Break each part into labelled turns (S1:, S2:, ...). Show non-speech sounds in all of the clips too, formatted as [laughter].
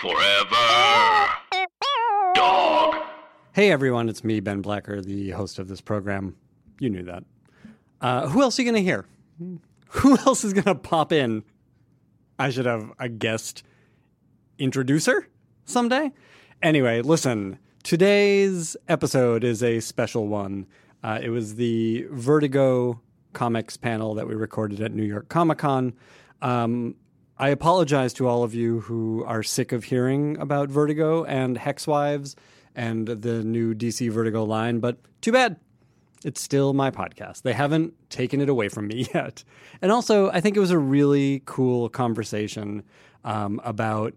S1: Forever. Dog.
S2: Hey everyone, it's me, Ben Blacker, the host of this program. You knew that. Uh, who else are you going to hear? Who [laughs] else is going to pop in? I should have a guest introducer someday. Anyway, listen, today's episode is a special one. Uh, it was the Vertigo comics panel that we recorded at New York Comic Con. Um, I apologize to all of you who are sick of hearing about Vertigo and Hexwives and the new DC Vertigo line, but too bad. It's still my podcast. They haven't taken it away from me [laughs] yet. And also, I think it was a really cool conversation um, about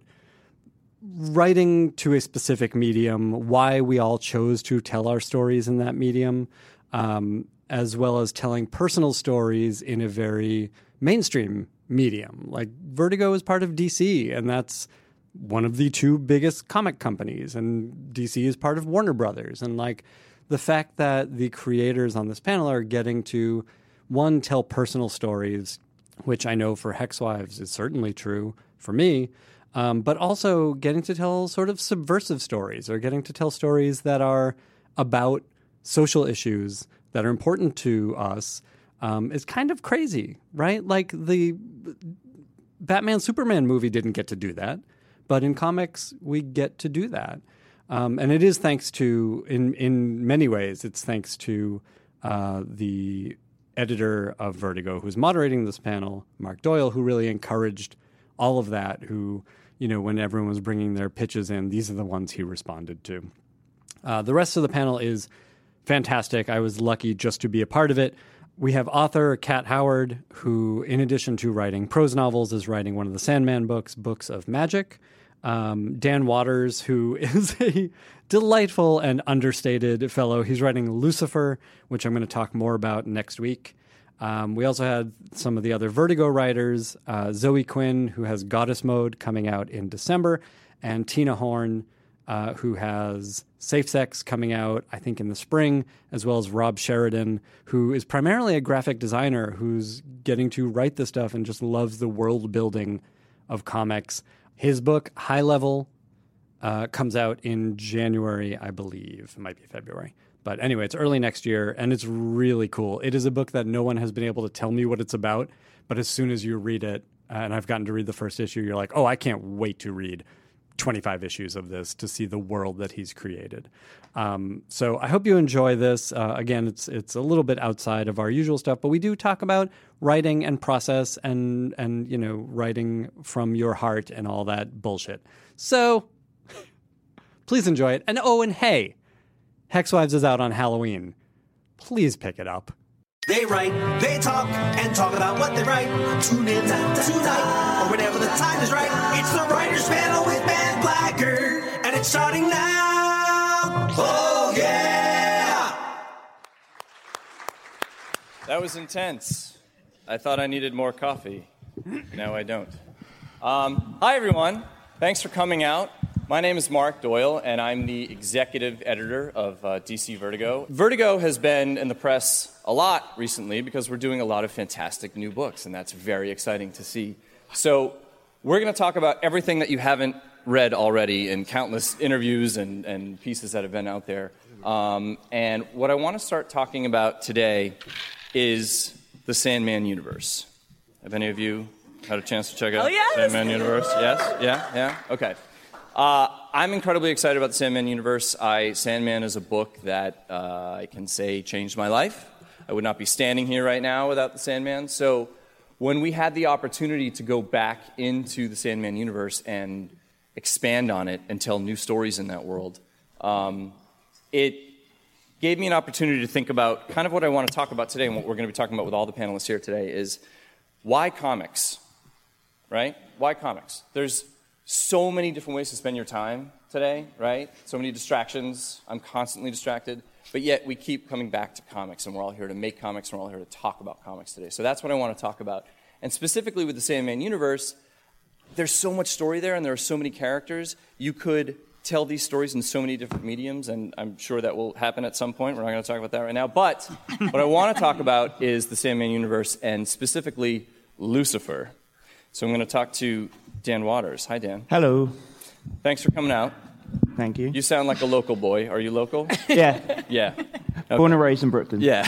S2: writing to a specific medium, why we all chose to tell our stories in that medium, um, as well as telling personal stories in a very mainstream medium. Like Vertigo is part of DC, and that's one of the two biggest comic companies, and DC is part of Warner Brothers. And like the fact that the creators on this panel are getting to one tell personal stories, which I know for Hex Wives is certainly true for me. Um, but also getting to tell sort of subversive stories or getting to tell stories that are about social issues that are important to us um, is kind of crazy, right? Like the Batman Superman movie didn't get to do that, but in comics we get to do that, um, and it is thanks to in in many ways it's thanks to uh, the editor of Vertigo who's moderating this panel, Mark Doyle, who really encouraged all of that. Who you know when everyone was bringing their pitches in, these are the ones he responded to. Uh, the rest of the panel is fantastic. I was lucky just to be a part of it. We have author Kat Howard, who, in addition to writing prose novels, is writing one of the Sandman books, Books of Magic. Um, Dan Watters, who [laughs] is a delightful and understated fellow. He's writing Lucifer, which I'm going to talk more about next week. Um, we also had some of the other Vertigo writers uh, Zoe Quinn, who has Goddess Mode coming out in December, and Tina Horn, uh, who has Safe Sex coming out, I think, in the spring, as well as Rob Sheridan, who is primarily a graphic designer who's getting to write this stuff and just loves the world building of comics. His book, High Level, uh, comes out in January, I believe. It might be February. But anyway, it's early next year and it's really cool. It is a book that no one has been able to tell me what it's about. But as soon as you read it, uh, and I've gotten to read the first issue, you're like, oh, I can't wait to read 25 issues of this to see the world that he's created. Um, so I hope you enjoy this. Uh, again, it's it's a little bit outside of our usual stuff, but we do talk about writing and process and and you know writing from your heart and all that bullshit. So [laughs] please enjoy it. And oh, and hey, Hexwives is out on Halloween. Please pick it up.
S3: They write, they talk, and talk about what they write. Tune in tonight, or whenever the time is right. It's the Writers Panel with starting now. Oh, yeah!
S4: That was intense. I thought I needed more coffee. Now I don't. Um, hi, everyone. Thanks for coming out. My name is Mark Doyle, and I'm the executive editor of uh, DC Vertigo. Vertigo has been in the press a lot recently because we're doing a lot of fantastic new books, and that's very exciting to see. So, we're going to talk about everything that you haven't read already in countless interviews and, and pieces that have been out there. Um, and what I want to start talking about today is the Sandman universe. Have any of you had a chance to check out
S5: Oh, yes.
S4: Sandman universe? Yes? Yeah? Yeah? Okay. Uh, I'm incredibly excited about the Sandman universe. I, Sandman is a book that uh, I can say changed my life. I would not be standing here right now without the Sandman. So, when we had the opportunity to go back into the Sandman universe and expand on it and tell new stories in that world, um, it gave me an opportunity to think about kind of what I want to talk about today and what we're going to be talking about with all the panelists here today is why comics? Right? Why comics? There's so many different ways to spend your time today, right? So many distractions. I'm constantly distracted. But yet we keep coming back to comics, and we're all here to make comics, and we're all here to talk about comics today. So that's what I want to talk about. And specifically with the Sandman universe, there's so much story there, and there are so many characters. You could tell these stories in so many different mediums, and I'm sure that will happen at some point. We're not going to talk about that right now. But what I want to talk about is the Sandman universe, and specifically Lucifer. So I'm going to talk to Dan Watters. Hi, Dan.
S6: Hello.
S4: Thanks for coming out.
S5: Thank you.
S4: You sound like a local boy. Are you local? [laughs]
S5: yeah,
S4: yeah.
S5: born and raised in Brooklyn.
S4: Yeah.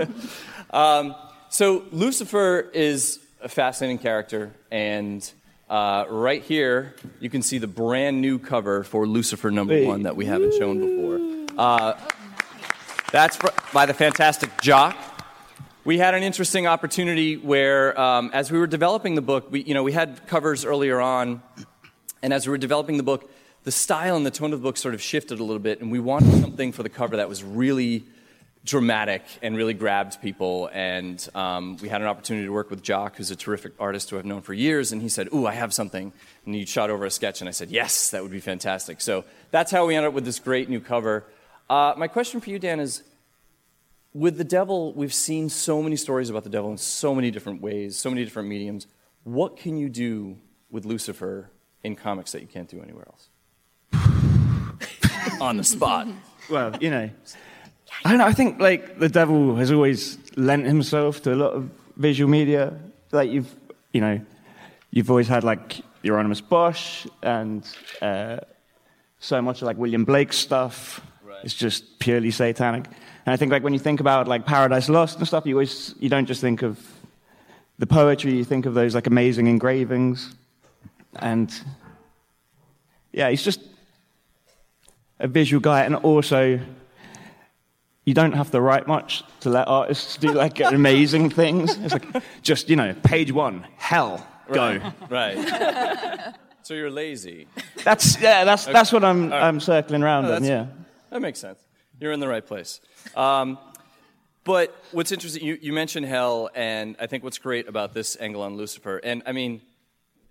S4: [laughs] um, so Lucifer is a fascinating character, and uh, right here you can see the brand new cover for Lucifer number
S5: Hey.
S4: one that we haven't shown before. Uh, that's by the fantastic Jock. We had an interesting opportunity where, um, as we were developing the book, we, you know, we had covers earlier on, and as we were developing the book, the style and the tone of the book sort of shifted a little bit, and we wanted something for the cover that was really dramatic and really grabbed people. And um, we had an opportunity to work with Jock, who's a terrific artist who I've known for years, and he said, "Ooh, I have something." And he shot over a sketch, and I said, "Yes, that would be fantastic." So that's how we ended up with this great new cover. Uh, my question for you, Dan, is with the devil, we've seen so many stories about the devil in so many different ways, so many different mediums. What can you do with Lucifer in comics that you can't do anywhere else? [laughs] On the spot.
S5: Well, you know, I don't know. I think like the devil has always lent himself to a lot of visual media. Like you've, you know, you've always had like Hieronymus Bosch and uh, so much of like William Blake's stuff.
S4: Right.
S5: It's just purely satanic. And I think like when you think about like Paradise Lost and stuff, you always you don't just think of the poetry. You think of those like amazing engravings, and yeah, he's just a visual guy, and also you don't have to write much to let artists do like amazing things. It's like just you know, page one, hell, go.
S4: Right. [laughs] so you're lazy.
S5: That's yeah, that's that's what I'm I'm circling around
S4: No,
S5: on. Yeah.
S4: That makes sense. You're in the right place. Um, but what's interesting, you, you mentioned hell, and I think what's great about this angle on Lucifer, and I mean,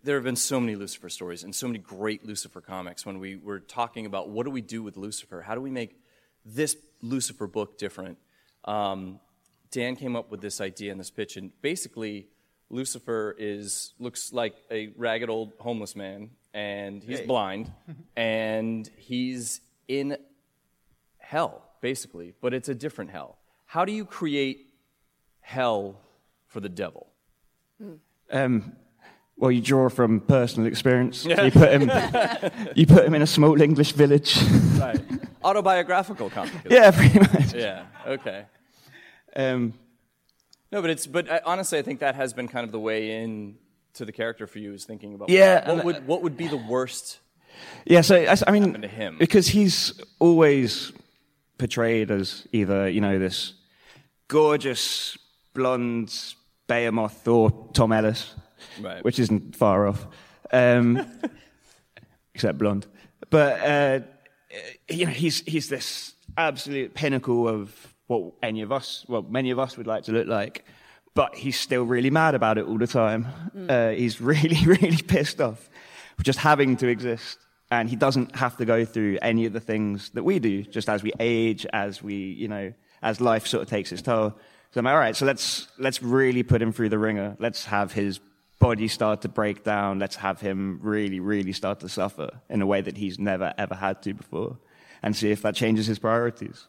S4: there have been so many Lucifer stories and so many great Lucifer comics when we were talking about what do we do with Lucifer? How do we make this Lucifer book different? Um, Dan came up with this idea and this pitch, and basically, Lucifer is looks like a ragged old homeless man, and he's blind, [laughs] and he's in hell, basically, but it's a different hell. How do you create hell for the devil?
S5: Um, well, you draw from personal experience. You put him [laughs] you put him in a small English village.
S4: Right. Autobiographical comic. [laughs]
S5: yeah, pretty much.
S4: Yeah. Okay.
S5: Um,
S4: No, but it's but I, honestly, I think that has been kind of the way in to the character for you is thinking about
S5: Yeah,
S4: what
S5: and-
S4: would what would be the worst
S5: Yeah, so I, I mean,
S4: to him?
S5: because he's always portrayed as either you know this gorgeous blonde behemoth or Tom Ellis,
S4: Right.
S5: which isn't far off, um, [laughs] except blonde. But uh, you know, he's he's this absolute pinnacle of what any of us, well, many of us would like to look like. But he's still really mad about it all the time. Uh, he's [laughs] really, really pissed off just having to exist. And he doesn't have to go through any of the things that we do, just as we age, as we, you know, as life sort of takes its toll. So I'm like, all right, so let's, let's really put him through the ringer. Let's have his body start to break down. Let's have him really, really start to suffer in a way that he's never, ever had to before. And see if that changes his priorities.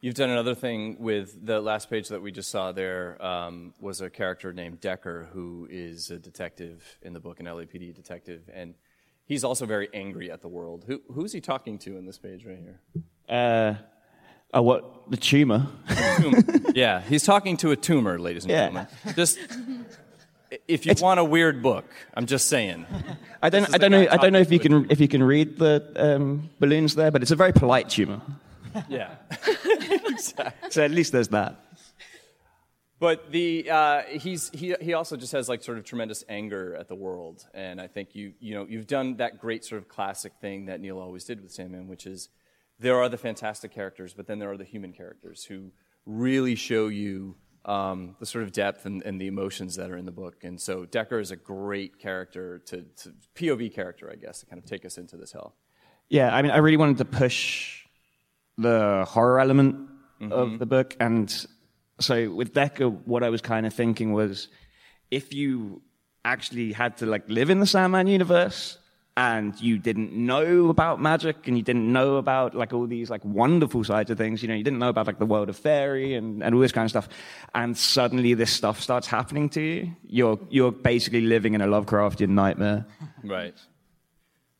S4: You've done another thing with the last page that we just saw there um, was a character named Decker who is a detective in the book, an LAPD detective, and he's also very angry at the world. Who, who's he talking to in this page right here?
S5: Uh, oh, what? The tumor?
S4: Yeah, he's talking to a tumor, ladies and
S5: Yeah.
S4: gentlemen. Just if you want a weird book, I'm just saying. [laughs]
S5: I don't, I don't know, I don't know if you can, if you can read the um, balloons there, but it's a very polite humor. [laughs]
S4: Yeah. [laughs]
S5: So at least there's that.
S4: But the uh, he's he he also just has like sort of tremendous anger at the world, and I think you you know you've done that great sort of classic thing that Neil always did with Sandman, which is there are the fantastic characters, but then there are the human characters who really show you um, the sort of depth and, and the emotions that are in the book. And so Decker is a great character to, to POV character, I guess, to kind of take us into this hell.
S5: Yeah, I mean, I really wanted to push the horror element of the book, and so with Decker, what I was kind of thinking was, if you actually had to like live in the Sandman universe and you didn't know about magic and you didn't know about like all these like wonderful sides of things, you know, you didn't know about like the world of fairy and, and all this kind of stuff, and suddenly this stuff starts happening to you, you're you're basically living in a Lovecraftian nightmare.
S4: Right.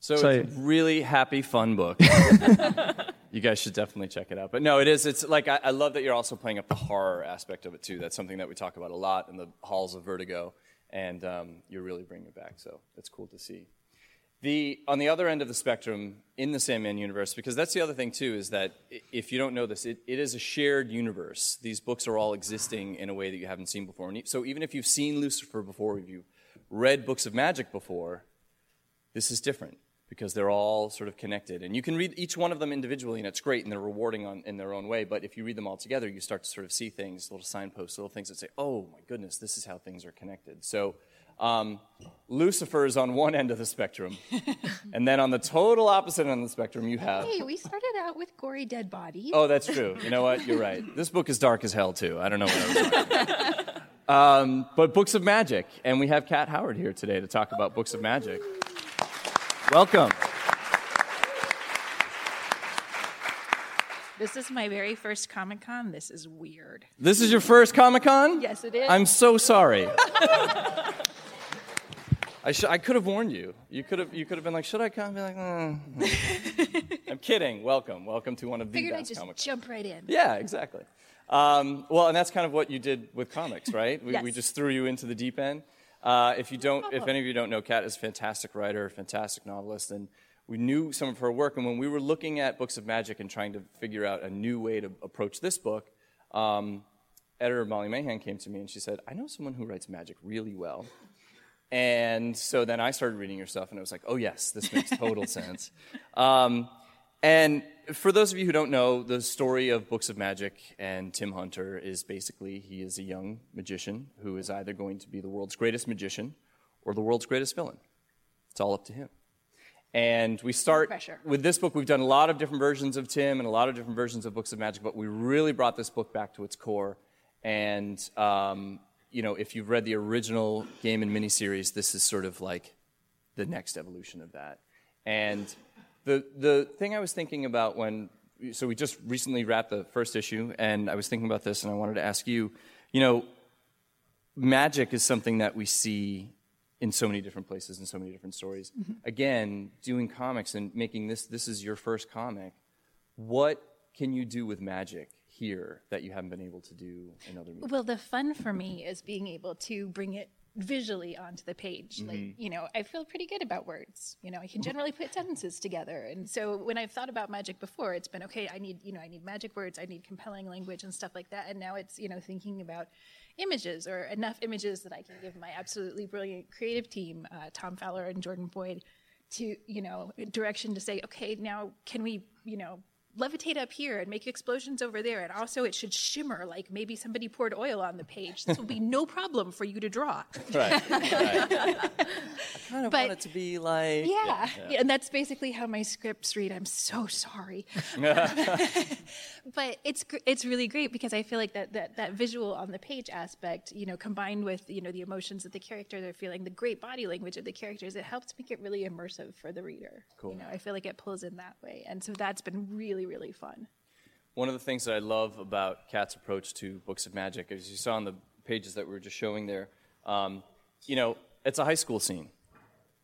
S4: So,
S5: So-
S4: it's a really happy, fun book. [laughs] you guys should definitely check it out. But no, it is. It's like I, I love that you're also playing up the horror aspect of it too. That's something that we talk about a lot in the halls of Vertigo, and um, you're really bringing it back. So it's cool to see. The on the other end of the spectrum in the Sandman universe, because that's the other thing too, is that if you don't know this, it, it is a shared universe. These books are all existing in a way that you haven't seen before. And so even if you've seen Lucifer before, if you've read books of magic before, this is different because they're all sort of connected. And you can read each one of them individually, and it's great, and they're rewarding on, in their own way. But if you read them all together, you start to sort of see things, little signposts, little things that say, oh my goodness, this is how things are connected. So um, Lucifer is on one end of the spectrum. [laughs] and then on the total opposite end of the spectrum, you have.
S6: Hey, we started out with gory dead bodies.
S4: Oh, that's true. You know what? You're right. This book is dark as hell, too. I don't know what I was talking. [laughs] Um, but books of magic. And we have Kat Howard here today to talk about books of magic. Welcome.
S6: This is my very first Comic Con. This is weird.
S4: This is your first Comic Con?
S6: Yes, it is.
S4: I'm so sorry. [laughs] I, sh- I could have warned you. You could have you could have been like, should I come? Be like, "Mm." [laughs] I'm kidding. Welcome, welcome to one of the
S6: Figured I'd
S4: best
S6: just
S4: comic.
S6: jump right in.
S4: Yeah, exactly. Um, well, and that's kind of what you did with comics, right? We, we just threw you into the deep end. Uh, if you don't, if any of you don't know, Kat is a fantastic writer, fantastic novelist, and we knew some of her work. And when we were looking at books of magic and trying to figure out a new way to approach this book, um, editor Molly Mahan came to me and she said, "I know someone who writes magic really well." And so then I started reading your stuff, and I was like, oh, yes, this makes total [laughs] sense. Um, and for those of you who don't know, the story of Books of Magic and Tim Hunter is basically he is a young magician who is either going to be the world's greatest magician or the world's greatest villain. It's all up to him. And we start
S6: pressure.
S4: with this book. We've done a lot of different versions of Tim and a lot of different versions of Books of Magic, but we really brought this book back to its core. And um, you know, if you've read the original Gaiman miniseries, this is sort of like the next evolution of that. And the the thing I was thinking about when so we just recently wrapped the first issue, and I was thinking about this, and I wanted to ask you, you know, magic is something that we see in so many different places in so many different stories. Mm-hmm. Again, doing comics and making this this is your first comic. What can you do with magic here that you haven't been able to do in other mediums?
S6: Well, the fun for me is being able to bring it visually onto the page. Like,
S4: Mm-hmm.
S6: you know, I feel pretty good about words. You know, I can generally put sentences together. And so when I've thought about magic before, it's been okay, I need, you know, I need magic words, I need compelling language and stuff like that. And now it's, you know, thinking about images or enough images that I can give my absolutely brilliant creative team, uh, Tom Fowler and Jordan Boyd, to, you know, direction to say, okay, now can we, you know, levitate up here and make explosions over there and also it should shimmer like maybe somebody poured oil on the page this will be no problem for you to draw
S4: Right. right. [laughs] I kind of
S6: But-
S4: want it to be like
S6: yeah. Yeah, and that's basically how my scripts read i'm so sorry [laughs] but it's it's really great because i feel like that, that that visual on the page aspect you know combined with you know the emotions that the character they're feeling the great body language of the characters it helps make it really immersive for the reader
S4: Cool.
S6: you know i feel like it pulls in that way and so that's been really really fun
S4: One of the things that I love about Kat's approach to books of magic, as you saw on the pages that we were just showing there, um, you know, it's a high school scene.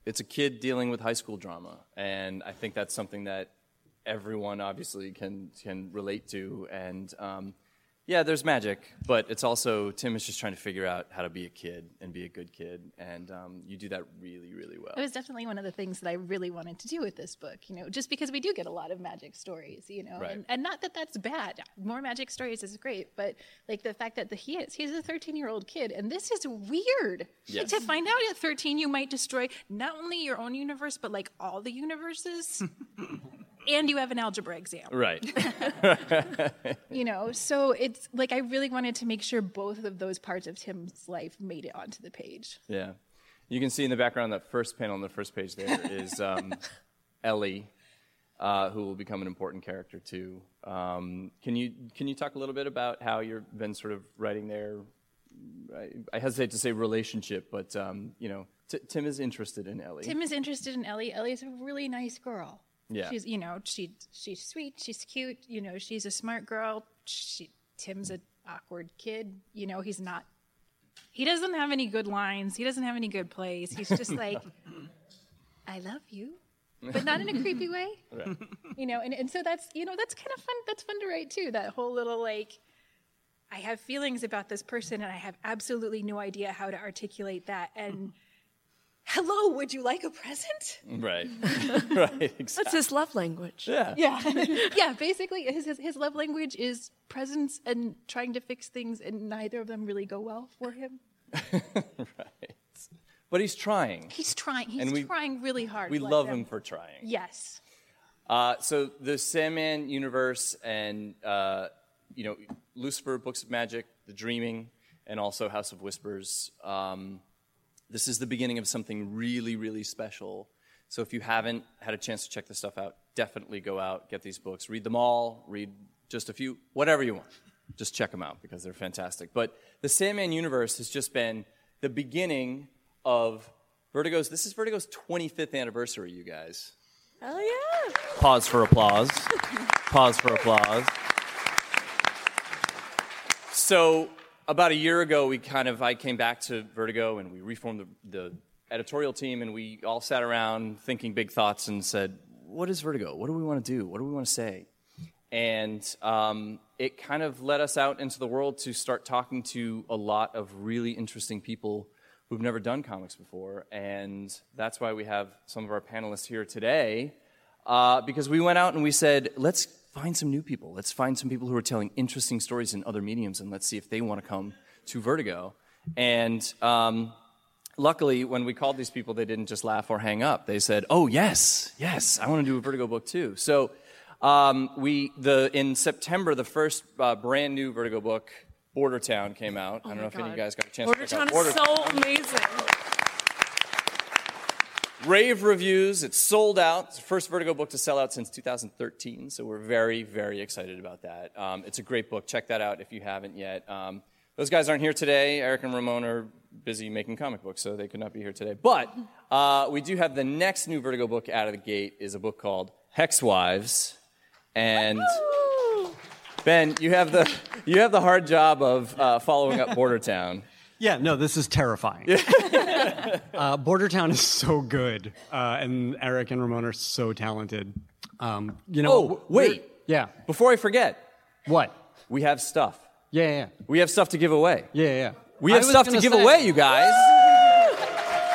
S4: It's a kid dealing with high school drama, and I think that's something that everyone obviously can can relate to. And um, yeah, there's magic, but it's also Tim is just trying to figure out how to be a kid and be a good kid, and um, you do that really, really well.
S6: It was definitely one of the things that I really wanted to do with this book, you know, just because we do get a lot of magic stories, you know,
S4: Right.
S6: and, and not that that's bad. More magic stories is great, but like the fact that the, he is, he's a 13 year old kid, and this is weird.
S4: Yes.
S6: to find out at 13 you might destroy not only your own universe, but like all the universes. [laughs] and you have an algebra exam,
S4: Right. [laughs] [laughs]
S6: you know. So it's like I really wanted to make sure both of those parts of Tim's life made it onto the page.
S4: Yeah. You can see in the background that first panel on the first page there is um, [laughs] Ellie, uh, who will become an important character too. Um, can you can you talk a little bit about how you've been sort of writing their I, I hesitate to say relationship, but um, you know, T- Tim is interested in Ellie.
S6: Tim is interested in Ellie. Ellie's a really nice girl.
S4: Yeah.
S6: She's, you know, she she's sweet, she's cute, you know, she's a smart girl. She Tim's an awkward kid, you know, he's not he doesn't have any good lines. He doesn't have any good plays. He's [laughs] just like I love you. but not in a creepy way. [laughs] You know, and, and so that's you know that's kind of fun. That's fun to write too. That whole little like, I have feelings about this person, and I have absolutely no idea how to articulate that. And hello, would you like a present?
S4: Right. [laughs] [laughs] right. Exactly.
S7: That's his love language.
S4: Yeah.
S6: Yeah, [laughs] yeah. Basically, his, his his love language is presence and trying to fix things, and neither of them really go well for him.
S4: Right. But he's trying.
S6: He's trying. He's
S4: And we-
S6: trying really hard.
S4: We love
S6: them-
S4: him for trying.
S6: Yes.
S4: Uh, so the Sandman universe and uh, you know Lucifer, Books of Magic, The Dreaming, and also House of Whispers. Um, this is the beginning of something really, really special. So if you haven't had a chance to check this stuff out, definitely go out, get these books, read them all, read just a few, whatever you want. Just check them out because they're fantastic. But the Sandman universe has just been the beginning of Vertigo's. This is Vertigo's 25th anniversary, you guys.
S7: Hell yeah.
S4: Pause for applause. [laughs] Pause for applause. So, about a year ago, we kind of I came back to Vertigo and we reformed the, the editorial team, and we all sat around thinking big thoughts and said, "What is Vertigo? What do we want to do? What do we want to say?" And um, it kind of led us out into the world to start talking to a lot of really interesting people who've never done comics before. And that's why we have some of our panelists here today, uh, because we went out and we said, let's find some new people. Let's find some people who are telling interesting stories in other mediums, and let's see if they want to come to Vertigo. And um, luckily, when we called these people, they didn't just laugh or hang up. They said, "Oh yes, yes, I want to do a Vertigo book too." So um, we the in September, the first uh, brand new Vertigo book, Border Town, came out. I don't know if any of you guys got a chance
S7: Border
S4: to
S7: Town is so amazing.
S4: Rave reviews. It's sold out. It's the first Vertigo book to sell out since 2013, so we're very, very excited about that. Um, it's a great book. Check that out if you haven't yet. Um, those guys aren't here today. Eric and Ramon are busy making comic books, so they could not be here today. But uh, we do have the next new Vertigo book out of the gate is a book called Hex Wives, and Ben, you have the you have the hard job of uh, following up Border Town.
S2: Yeah, no, this is terrifying. [laughs] uh, Border Town is so good, uh, and Eric and Ramon are so talented. Um, you know,
S4: Oh, wait.
S2: Yeah.
S4: Before I forget,
S2: What?
S4: we have stuff.
S2: Yeah, yeah,
S4: We have stuff to give away.
S2: yeah, yeah. yeah.
S4: We
S2: I
S4: have
S2: was
S4: stuff to
S2: gonna
S4: give
S2: say-
S4: away, you guys.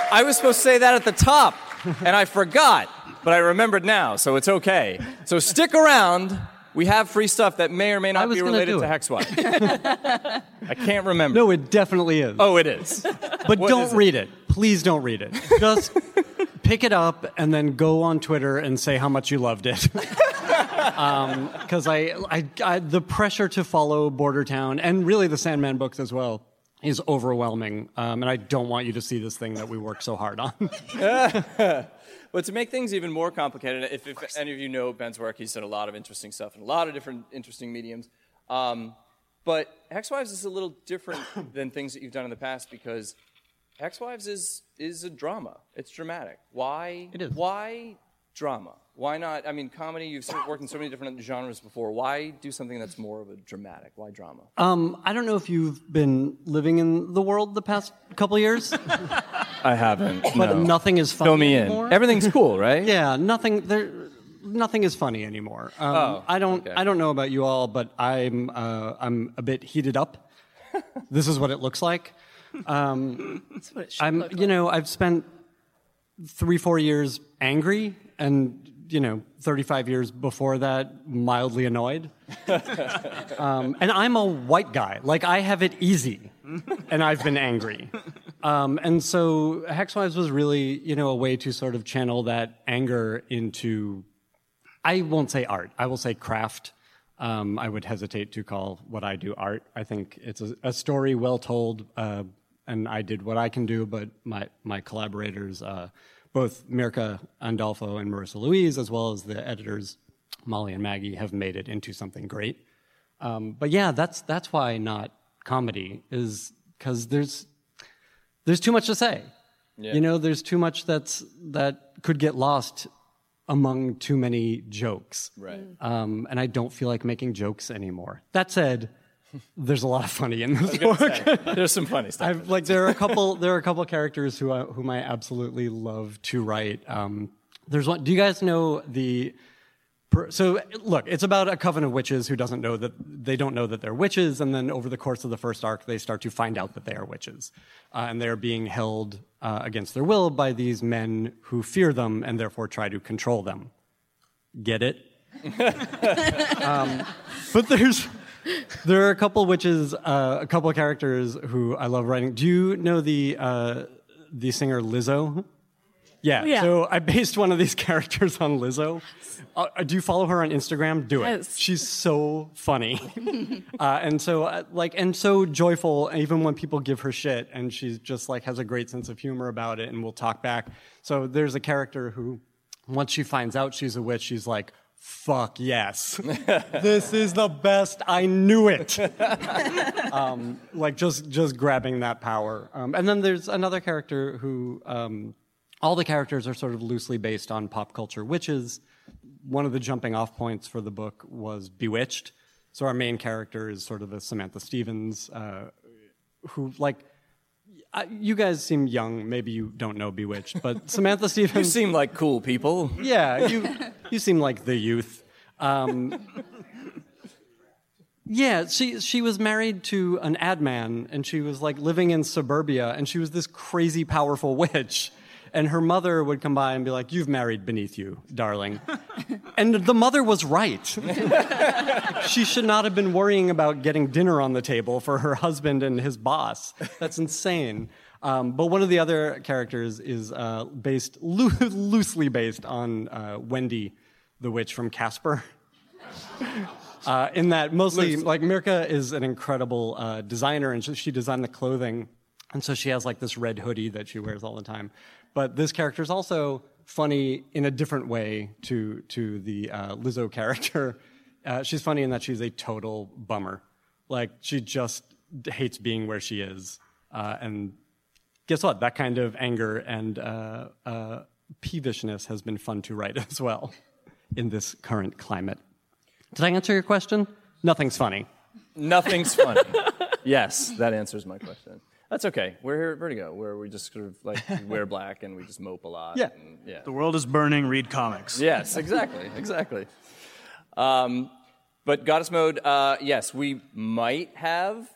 S4: I was supposed to say that at the top, and I forgot, but I remembered now, so it's okay. So stick around. We have free stuff that may or may not be related to. Hexwife. [laughs] I can't remember.
S2: No, it definitely is.
S4: Oh, it is.
S2: but
S4: what
S2: don't
S4: it?
S2: read it. Please don't read it. Just pick it up and then go on Twitter and say how much you loved it. [laughs] Because I, I, I, the pressure to follow Border Town and really the Sandman books as well is overwhelming. Um, and I don't want you to see this thing that we worked so hard on. [laughs]
S4: But to make things even more complicated, if, if any of you know Ben's work, he's done a lot of interesting stuff in a lot of different interesting mediums. Um, but Hexwives is a little different [coughs] than things that you've done in the past because Hexwives is is a drama. It's dramatic. Why?
S2: It is.
S4: Why drama? Why not? I mean, comedy. You've worked in so many different genres before. Why do something that's more of a dramatic? Why drama?
S2: um, I don't know if you've been living in the world the past couple years,
S4: I haven't.
S2: but nothing is funny
S4: Fill me
S2: anymore.
S4: in. Everything's cool, right? [laughs]
S2: Yeah, nothing there. Nothing is funny anymore. Um,
S4: Oh,
S2: I don't.
S4: okay.
S2: I don't know about you all, but I'm. Uh, I'm a bit heated up. [laughs] this is what it looks like.
S7: That's what it should
S2: I'm.
S7: look
S2: You
S7: like.
S2: know, I've spent three, four years angry, and you know, 35 years before that, mildly annoyed. [laughs] um, and I'm a white guy. Like I have it easy, and I've been angry. Um, and so Hexwives was really, you know, a way to sort of channel that anger into, I won't say art, I will say craft. Um, I would hesitate to call what I do art. I think it's a, a story well told, uh, and I did what I can do, but my, my collaborators, uh, both Mirka Andolfo and Marissa Louise, as well as the editors, Molly and Maggie, have made it into something great. Um, but yeah, that's, that's why not comedy, is because there's, there's too much to say. You know, there's too much that's that could get lost among too many jokes.
S4: Right.
S2: Um, and I don't feel like making jokes anymore. That said, there's a lot of funny in this book.
S4: There's some funny stuff. [laughs]
S2: I've like there are a couple there are a couple [laughs] characters who I, whom I absolutely love to write. Um, there's one. Do you guys know the? So look, it's about a coven of witches who doesn't know that they don't know that they're witches, and then over the course of the first arc, they start to find out that they are witches, uh, and they're being held uh, against their will by these men who fear them and therefore try to control them. Get it? [laughs] um, but there's there are a couple witches, uh, a couple of characters who I love writing. Do you know the uh, the singer Lizzo? Yeah.
S7: Yeah.
S2: So I based one of these [laughs] characters on Lizzo. Uh, do you follow her on Instagram? Do it.
S7: Yes.
S2: She's so funny, [laughs] uh, and so uh, like and so joyful. Even when people give her shit, and she's just like has a great sense of humor about it, and will talk back. So there's a character who, once she finds out she's a witch, she's like. Fuck yes. [laughs] this is the best. I knew it. [laughs] um, like just just grabbing that power. Um, and then there's another character who um, all the characters are sort of loosely based on pop culture witches. One of the jumping off points for the book was Bewitched. So our main character is sort of a Samantha Stephens, uh, who like. You guys seem young. Maybe you don't know Bewitched, but [laughs] Samantha
S4: You seem like cool people.
S2: Yeah, you you seem like the youth. Um, yeah, she she was married to an ad man, and she was like living in suburbia, and she was this crazy powerful witch. And her mother would come by and be like, "You've married beneath you, darling," [laughs] and the mother was right. [laughs] she should not have been worrying about getting dinner on the table for her husband and his boss. That's insane. Um, but one of the other characters is uh, based loo- [laughs] loosely based on uh, Wendy, the witch from Casper. Uh, in that, mostly like Mirka is an incredible uh, designer, and she, she designed the clothing, and so she has like this red hoodie that she wears all the time. But this character is also funny in a different way to to the uh, Lizzo character. [laughs] Uh, she's funny in that she's a total bummer. Like she just hates being where she is, uh, and guess what? That kind of anger and uh, uh, peevishness has been fun to write [laughs] as well in this current climate. Did I answer your question? Nothing's funny.
S4: Nothing's funny. [laughs] yes, that answers my question. That's okay. We're here at Vertigo, where we just sort of like [laughs] wear black and we just mope a lot.
S2: Yeah.
S4: and- yeah.
S8: The world is burning, read comics.
S4: Yes, exactly, [laughs] exactly. Um, but Goddess Mode, uh, yes, we might have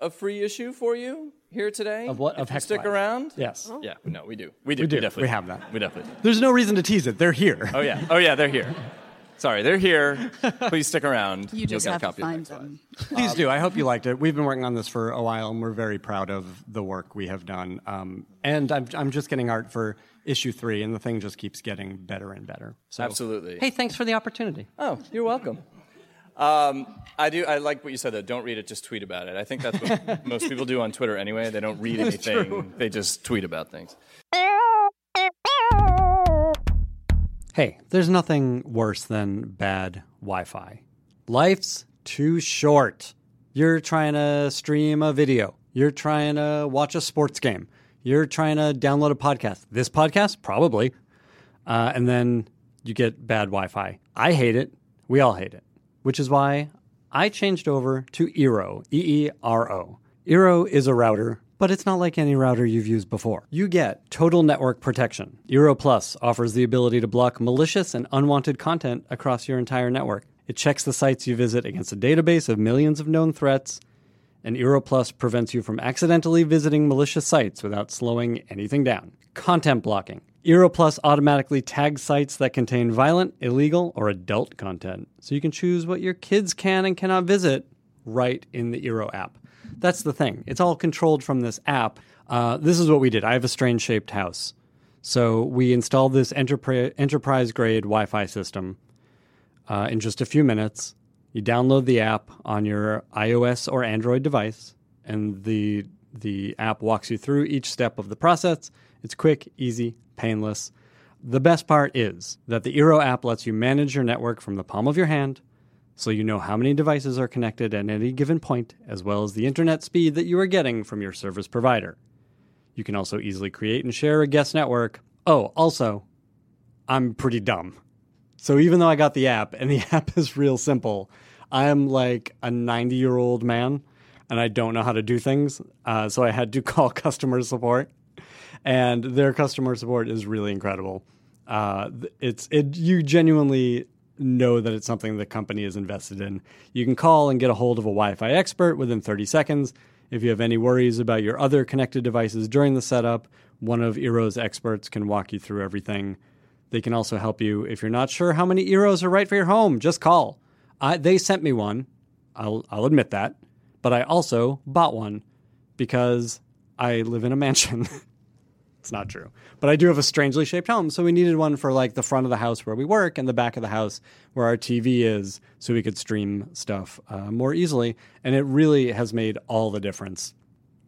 S4: a free issue for you here today.
S2: Of what?
S4: If
S2: Of
S4: you
S2: Hex
S4: stick
S2: Life.
S4: around.
S2: Yes.
S4: Yeah. No, we do. We do.
S2: We do.
S4: definitely
S2: We have that.
S4: We definitely. do.
S2: There's no reason to tease it. They're here.
S4: Oh yeah. Oh yeah. They're here. [laughs] Sorry, they're here. [laughs] Please stick around.
S9: You just
S4: You'll
S9: have
S4: get a
S9: to
S4: copy of
S9: find
S4: Hex
S9: them.
S2: Please do. I hope you liked it. We've been working on this for a while, and we're very proud of the work we have done. Um, and I'm, I'm just getting art for issue three, and the thing just keeps getting better and better. So,
S4: Absolutely.
S2: Hey, thanks for the opportunity.
S4: Oh, you're welcome. Um, I do. I like what you said though. Don't read it. Just tweet about it. I think that's what [laughs] most people do on Twitter anyway. They don't read anything. They just tweet about things. [laughs]
S2: Hey, there's nothing worse than bad Wi Fi. Life's too short. You're trying to stream a video, you're trying to watch a sports game, you're trying to download a podcast. This podcast? Probably. Uh, and then you get bad Wi Fi. I hate it. We all hate it. Which is why I changed over to Eero, E E R O. Eero is a router, but it's not like any router you've used before. You get total network protection. Eero Plus offers the ability to block malicious and unwanted content across your entire network. It checks the sites you visit against a database of millions of known threats, and Eero Plus prevents you from accidentally visiting malicious sites without slowing anything down. Content blocking. Eero Plus automatically tags sites that contain violent, illegal, or adult content, so you can choose what your kids can and cannot visit right in the Eero app. That's the thing. It's all controlled from this app. Uh, this is what we did. I have a strange shaped house. So we installed this enterpri- enterprise grade Wi Fi system uh, in just a few minutes. You download the app on your iOS or Android device, and the, the app walks you through each step of the process. It's quick, easy, painless. The best part is that the Eero app lets you manage your network from the palm of your hand so you know how many devices are connected at any given point, as well as the internet speed that you are getting from your service provider. You can also easily create and share a guest network. Oh, also, I'm pretty dumb. So even though I got the app and the [laughs] app is real simple, I'm like a 90 year old man and I don't know how to do things. Uh, so I had to [laughs] call customer support, and their customer support is really incredible. Uh, it's it you genuinely know that it's something the company is invested in. You can call and get a hold of a Wi-Fi expert within 30 seconds. If you have any worries about your other connected devices during the setup, one of Eero's experts can walk you through everything. They can also help you if you're not sure how many Eeros are right for your home. Just call. I, they sent me one. I'll, I'll admit that. But I also bought one because I live in a mansion. [laughs] it's not true. But I do have a strangely shaped home. So we needed one for like the front of the house where we work and the back of the house where our TV is so we could stream stuff uh, more easily. And it really has made all the difference.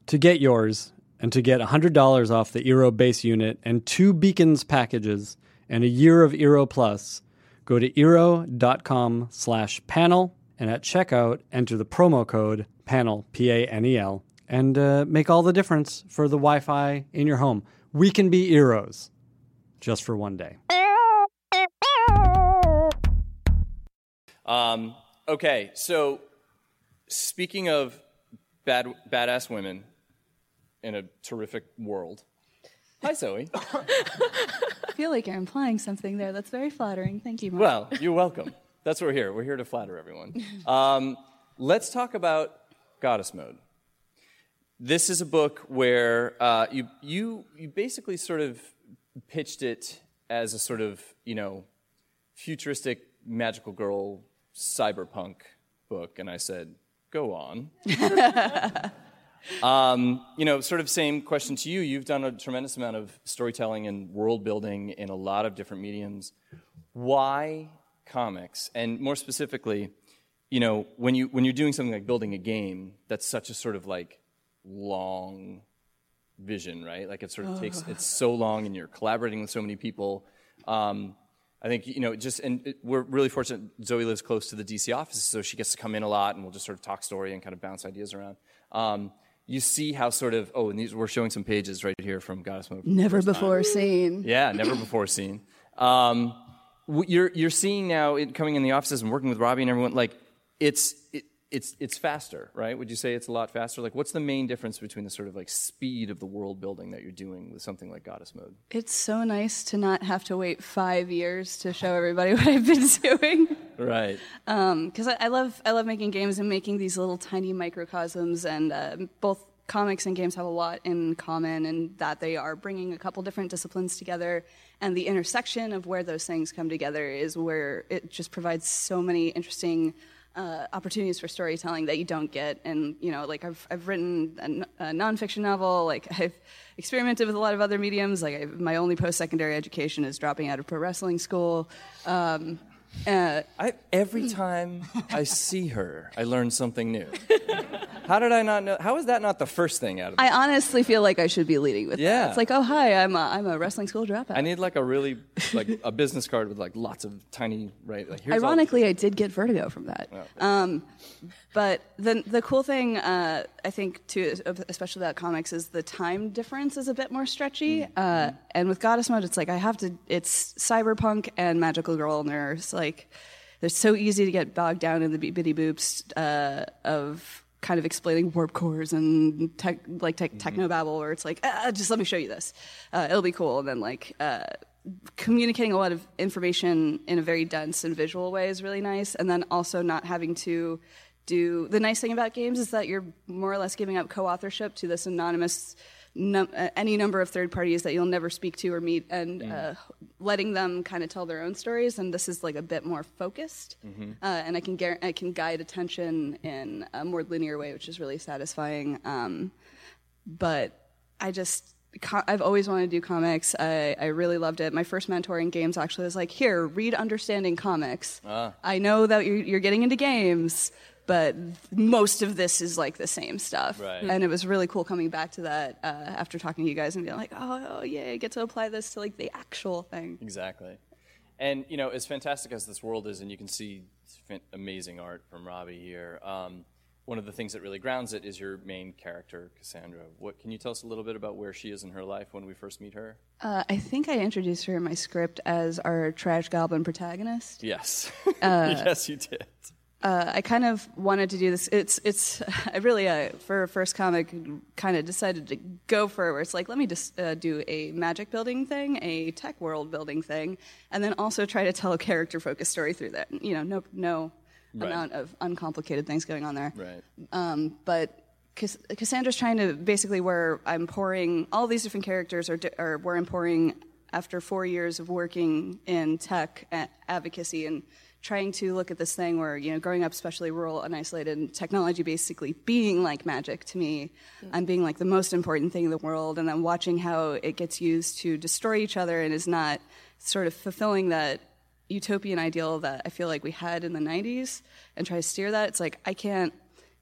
S2: To get yours and to get $100 off the Eero base unit and two Beacons packages and a year of Eero Plus, go to eero.com slash panel and at checkout enter the promo code panel, P-A-N-E-L, and uh, make all the difference for the Wi-Fi in your home. We can be heroes just for one day.
S4: Um, okay, so speaking of bad, badass women in a terrific world. Hi, Zoe. [laughs]
S9: I feel like you're implying something there. That's very flattering. Thank you, Mark.
S4: Well, you're welcome. That's what we're here. We're here to flatter everyone. [laughs] Um, let's talk about Goddess Mode. This is a book where uh, you, you, you basically sort of pitched it as a sort of, you know, futuristic magical girl cyberpunk book. And I said, go on. [laughs] Um, you know, sort of same question to you. You've done a tremendous amount of storytelling and world building in a lot of different mediums. Why comics? And more specifically, you know, when you when you're doing something like building a game, that's such a sort of like long vision, right? Like it sort of takes it's so long, and you're collaborating with so many people. Um, I think you know, just and it, we're really fortunate. Zoe lives close to the DC office, so she gets to come in a lot, and we'll just sort of talk story and kind of bounce ideas around. Um, you see how sort of oh, and these, we're showing some pages right here from Goddess Mode.
S9: Never before seen.
S4: Yeah, never before seen. Um, you're you're seeing now it coming in the offices and working with Robbi and everyone. Like it's it, it's it's faster, right? Would you say it's a lot faster? Like, what's the main difference between the sort of like speed of the world building that you're doing with something like Goddess Mode?
S9: It's so nice to not have to wait five years to show everybody [laughs] what I've been doing.
S4: Right.
S9: Because I, I love I love making games and making these little tiny microcosms, and uh, both comics and games have a lot in common, and that they are bringing a couple different disciplines together, and the intersection of where those things come together is where it just provides so many interesting. Uh, opportunities for storytelling that you don't get, and you know, like I've I've written a nonfiction novel. Like [laughs] I've experimented with a lot of other mediums. Like I, my only post-secondary education is dropping out of pro wrestling school. Um, uh,
S4: I, every time I see her, I learn something new. How did I not know? How is that not the first thing out of?
S9: I honestly feel like I should be leading with
S4: Yeah.
S9: that. It's like, oh hi, I'm a, I'm a wrestling school dropout.
S4: I need like a really like a business card with like lots of tiny right. Like
S9: Ironically, I did get vertigo from that. Um, but the the cool thing uh, I think too, especially about comics, is the time difference is a bit more stretchy. Uh, and with Goddess Mode, it's like I have to. It's cyberpunk and magical girl nurse. Like, they're so easy to get bogged down in the bitty boops uh, of kind of explaining warp cores and tech, like tech, techno babble, where it's like, ah, just let me show you this. Uh, it'll be cool, and then like. Uh, communicating a lot of information in a very dense and visual way is really nice and then also not having to do the nice thing about games is that you're more or less giving up co-authorship to this anonymous num- uh, any number of third parties that you'll never speak to or meet and uh, letting them kind of tell their own stories and this is like a bit more focused uh, and I can gar- I can guide attention in a more linear way which is really satisfying um, but I just I've always wanted to do comics. I, I really loved it. My first mentor in games actually was like, "Here, read Understanding Comics. I know that you're, you're getting into games, but most of this is like the same stuff."
S4: Right.
S9: And it was really cool coming back to that uh, after talking to you guys and being like, "Oh, oh yeah, I get to apply this to like the actual thing."
S4: Exactly. And you know, as fantastic as this world is, and you can see amazing art from Robbi here. Um, one of the things that really grounds it is your main character, Cassandra. What can you tell us a little bit about where she is in her life when we first meet her?
S9: Uh, I think I introduced her in my script as our trash goblin protagonist.
S4: Yes, [laughs] yes, you did.
S9: Uh, I kind of wanted to do this. It's it's [laughs] I really uh, for a first comic kind of decided to go for it where it's like let me just uh, do a magic building thing, a tech world building thing, and then also try to tell a character focused story through that. You know, no no
S4: Right.
S9: amount of uncomplicated things going on there.
S4: Right.
S9: Um, but Cass- Cassandra's trying to basically where I'm pouring all these different characters, or, di- or where I'm pouring after four years of working in tech advocacy and trying to look at this thing where you know growing up especially rural and isolated and technology basically being like magic to me mm. i'm being like the most important thing in the world and then watching how it gets used to destroy each other and is not sort of fulfilling that utopian ideal that i feel like we had in the 90s and try to steer that it's like i can't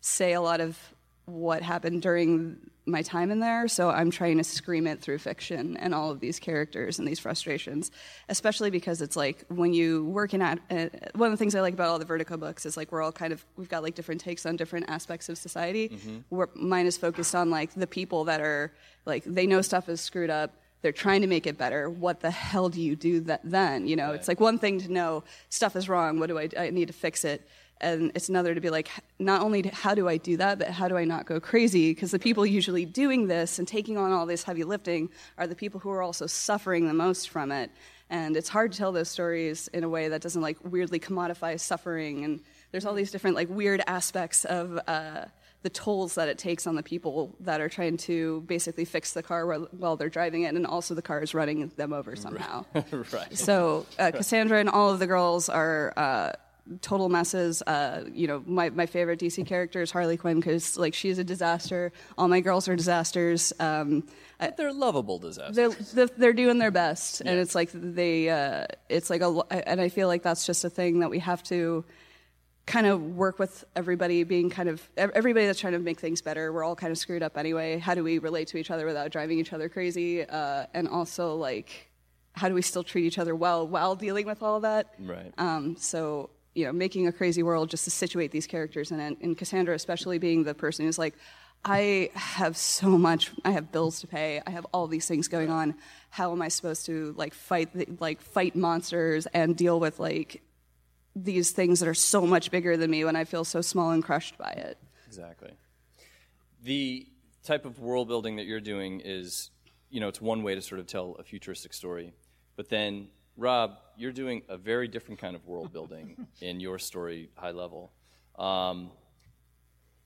S9: say a lot of what happened during my time in there, so I'm trying to scream it through fiction and all of these characters and these frustrations, especially because it's like when you work in at uh, one of the things I like about all the Vertigo books is like we're all kind of we've got like different takes on different aspects of society. Where mine is focused on like the people that are like they know stuff is screwed up. They're trying to make it better. What the hell do you do that then? You know, it's like one thing to know stuff is wrong. What do I? I need to fix it and it's another to be like not only how do i do that but how do i not go crazy? Because the people usually doing this and taking on all this heavy lifting are the people who are also suffering the most from it. And it's hard to tell those stories in a way that doesn't like weirdly commodify suffering. And there's all these different like weird aspects of uh, the tolls that it takes on the people that are trying to basically fix the car while, they're driving it. And also the car is running them over [laughs] somehow. [laughs]
S4: Right.
S9: so uh, Cassandra and all of the girls are uh, total messes. Uh, you know, my, my favorite DC character is Harley Quinn because like she's a disaster. All my girls are disasters. Um, I-
S4: They're lovable disasters.
S9: they're they're- they're doing their best, and it's like they uh, it's like a and I feel like that's just a thing that we have to kind of work with everybody being kind of everybody that's trying to make things better we're all kind of screwed up anyway how do we relate to each other without driving each other crazy uh, and also like how do we still treat each other well while dealing with all of that
S4: Right.
S9: um, so you know making a crazy world just to situate these characters in it and cassandra especially being the person who's like i have so much i have bills to pay i have all these things going on how am i supposed to like fight the, like fight monsters and deal with like these things that are so much bigger than me when i feel so small and crushed by it
S4: Exactly. The type of world building that you're doing is, you know, it's one way to sort of tell a futuristic story. But then, Rob, you're doing a very different kind of world building [laughs] in your story, high level. Um,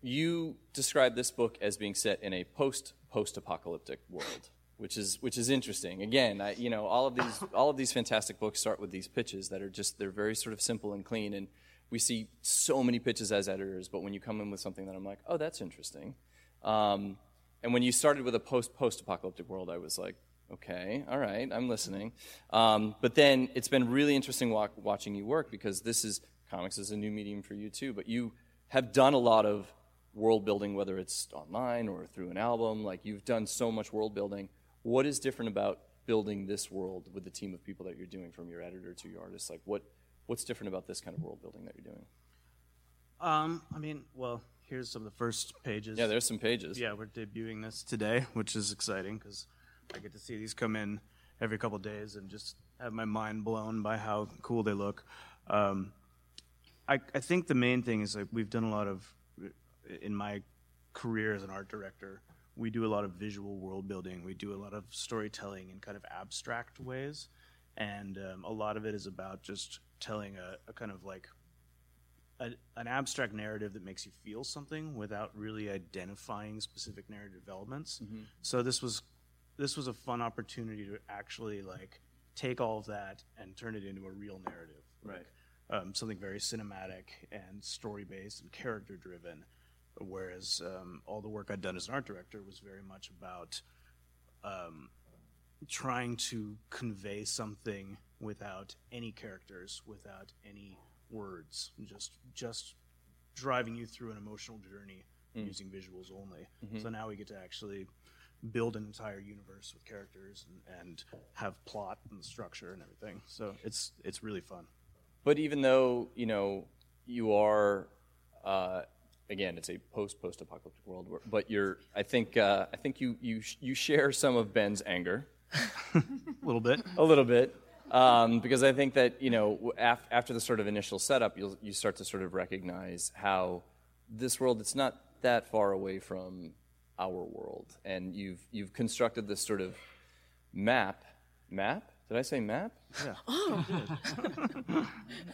S4: you describe this book as being set in a post post apocalyptic world, which is which is interesting. Again, I, you know, all of these [laughs] all of these fantastic books start with these pitches that are just they're very sort of simple and clean, and we see so many pitches as editors. But when you come in with something that I'm like, oh, that's interesting, um, and when you started with a post post apocalyptic world, I was like. Okay, all right, I'm listening. Um, but then it's been really interesting wa- watching you work because this is comics is a new medium for you too. But you have done a lot of world building, whether it's online or through an album. Like you've done so much world building. What is different about building this world with the team of people that you're doing, from your editor to your artist? Like what what's different about this kind of world building that you're doing?
S8: Um, I mean, well, here's some of the first pages.
S4: Yeah, there's some pages.
S8: Yeah, we're debuting this today, which is exciting because I get to see these come in every couple days and just have my mind blown by how cool they look. Um, I, I think the main thing is like we've done a lot of in my career as an art director. We do a lot of visual world building. We do a lot of storytelling in kind of abstract ways, and um, a lot of it is about just telling a, a kind of like a, an abstract narrative that makes you feel something without really identifying specific narrative developments. So this was this was a fun opportunity to actually like take all of that and turn it into a real narrative,
S4: Right.
S8: Um, something very cinematic and story based and character driven. Whereas um, all the work I'd done as an art director was very much about um, trying to convey something without any characters, without any words, just just driving you through an emotional journey using visuals only. So now we get to actually build an entire universe with characters and, and have plot and structure and everything. So it's it's really fun.
S4: But even though you know you are, uh, again, it's a post post apocalyptic world. Where, but you're, I think, uh, I think you you sh- you share some of Ben's anger [laughs]
S8: A little bit.
S4: a little bit. um, because I think that you know af- after the sort of initial setup, you'll you start to sort of recognize how this world it's not that far away from our world, and you've you've constructed this sort of map. Map? Did I say map?
S8: Yeah.
S4: Oh. [laughs]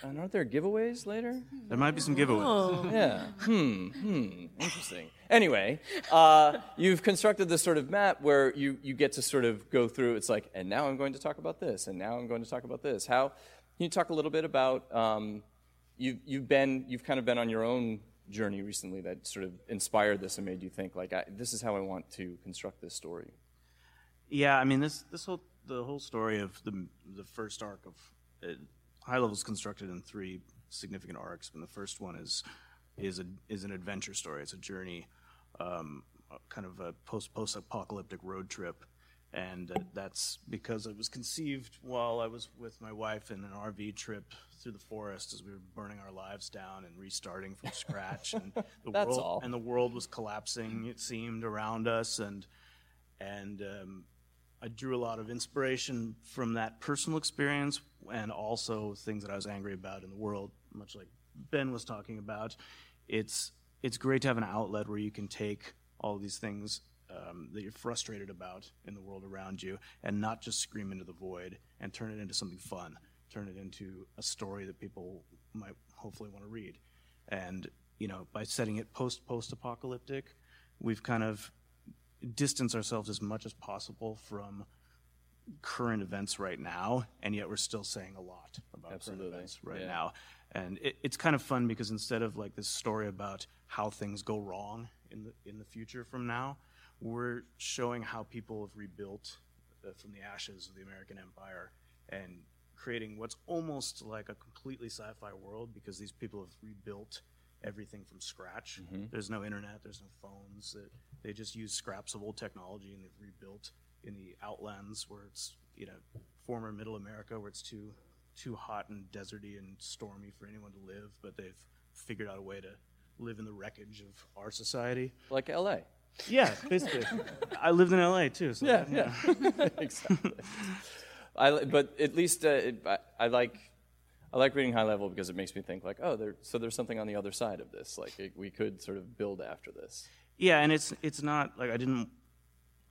S4: and aren't there giveaways later?
S8: There might be some giveaways.
S4: Yeah. Hmm. Hmm. Interesting. Anyway, uh, you've constructed this sort of map where you, you get to sort of go through. It's like, and now I'm going to talk about this, and now I'm going to talk about this. How? Can you talk a little bit about? Um, you've you've been you've kind of been on your own journey recently that sort of inspired this and made you think like, I, this is how I want to construct this story.
S8: Yeah, I mean this this whole the whole story of the the first arc of uh, High Level is constructed in three significant arcs. And the first one is is a is an adventure story. It's a journey, um, kind of a post post apocalyptic road trip, and uh, that's because it was conceived while I was with my wife in an RV trip through the forest as we were burning our lives down and restarting from scratch, and [laughs] the
S4: That's
S8: world
S4: all.
S8: and the world was collapsing. It seemed around us, and and um, I drew a lot of inspiration from that personal experience and also things that I was angry about in the world, much like Ben was talking about. It's it's great to have an outlet where you can take all these things um, that you're frustrated about in the world around you and not just scream into the void and turn it into something fun, turn it into a story that people might hopefully want to read. And you know, by setting it post post apocalyptic, we've kind of distanced ourselves as much as possible from current events right now, and yet we're still saying a lot about
S4: Absolutely,
S8: current events right
S4: yeah.
S8: now. And it, it's kind of fun because instead of like this story about how things go wrong in the in the future from now, we're showing how people have rebuilt uh, from the ashes of the American Empire and creating what's almost like a completely sci-fi world because these people have rebuilt everything from scratch. There's no internet, there's no phones. That they just use scraps of old technology and they've rebuilt in the outlands where it's you know former Middle America where it's too too hot and deserty and stormy for anyone to live, but they've figured out a way to live in the wreckage of our society.
S4: Like L.A.
S8: Yeah, basically. [laughs] I lived in LA too. So
S4: Yeah, yeah, [laughs] exactly. I, but at least uh, it, I, I like I like reading high level because it makes me think like, oh, there, so there's something on the other side of this. Like it, we could sort of build after this.
S8: Yeah, and it's it's not like I didn't.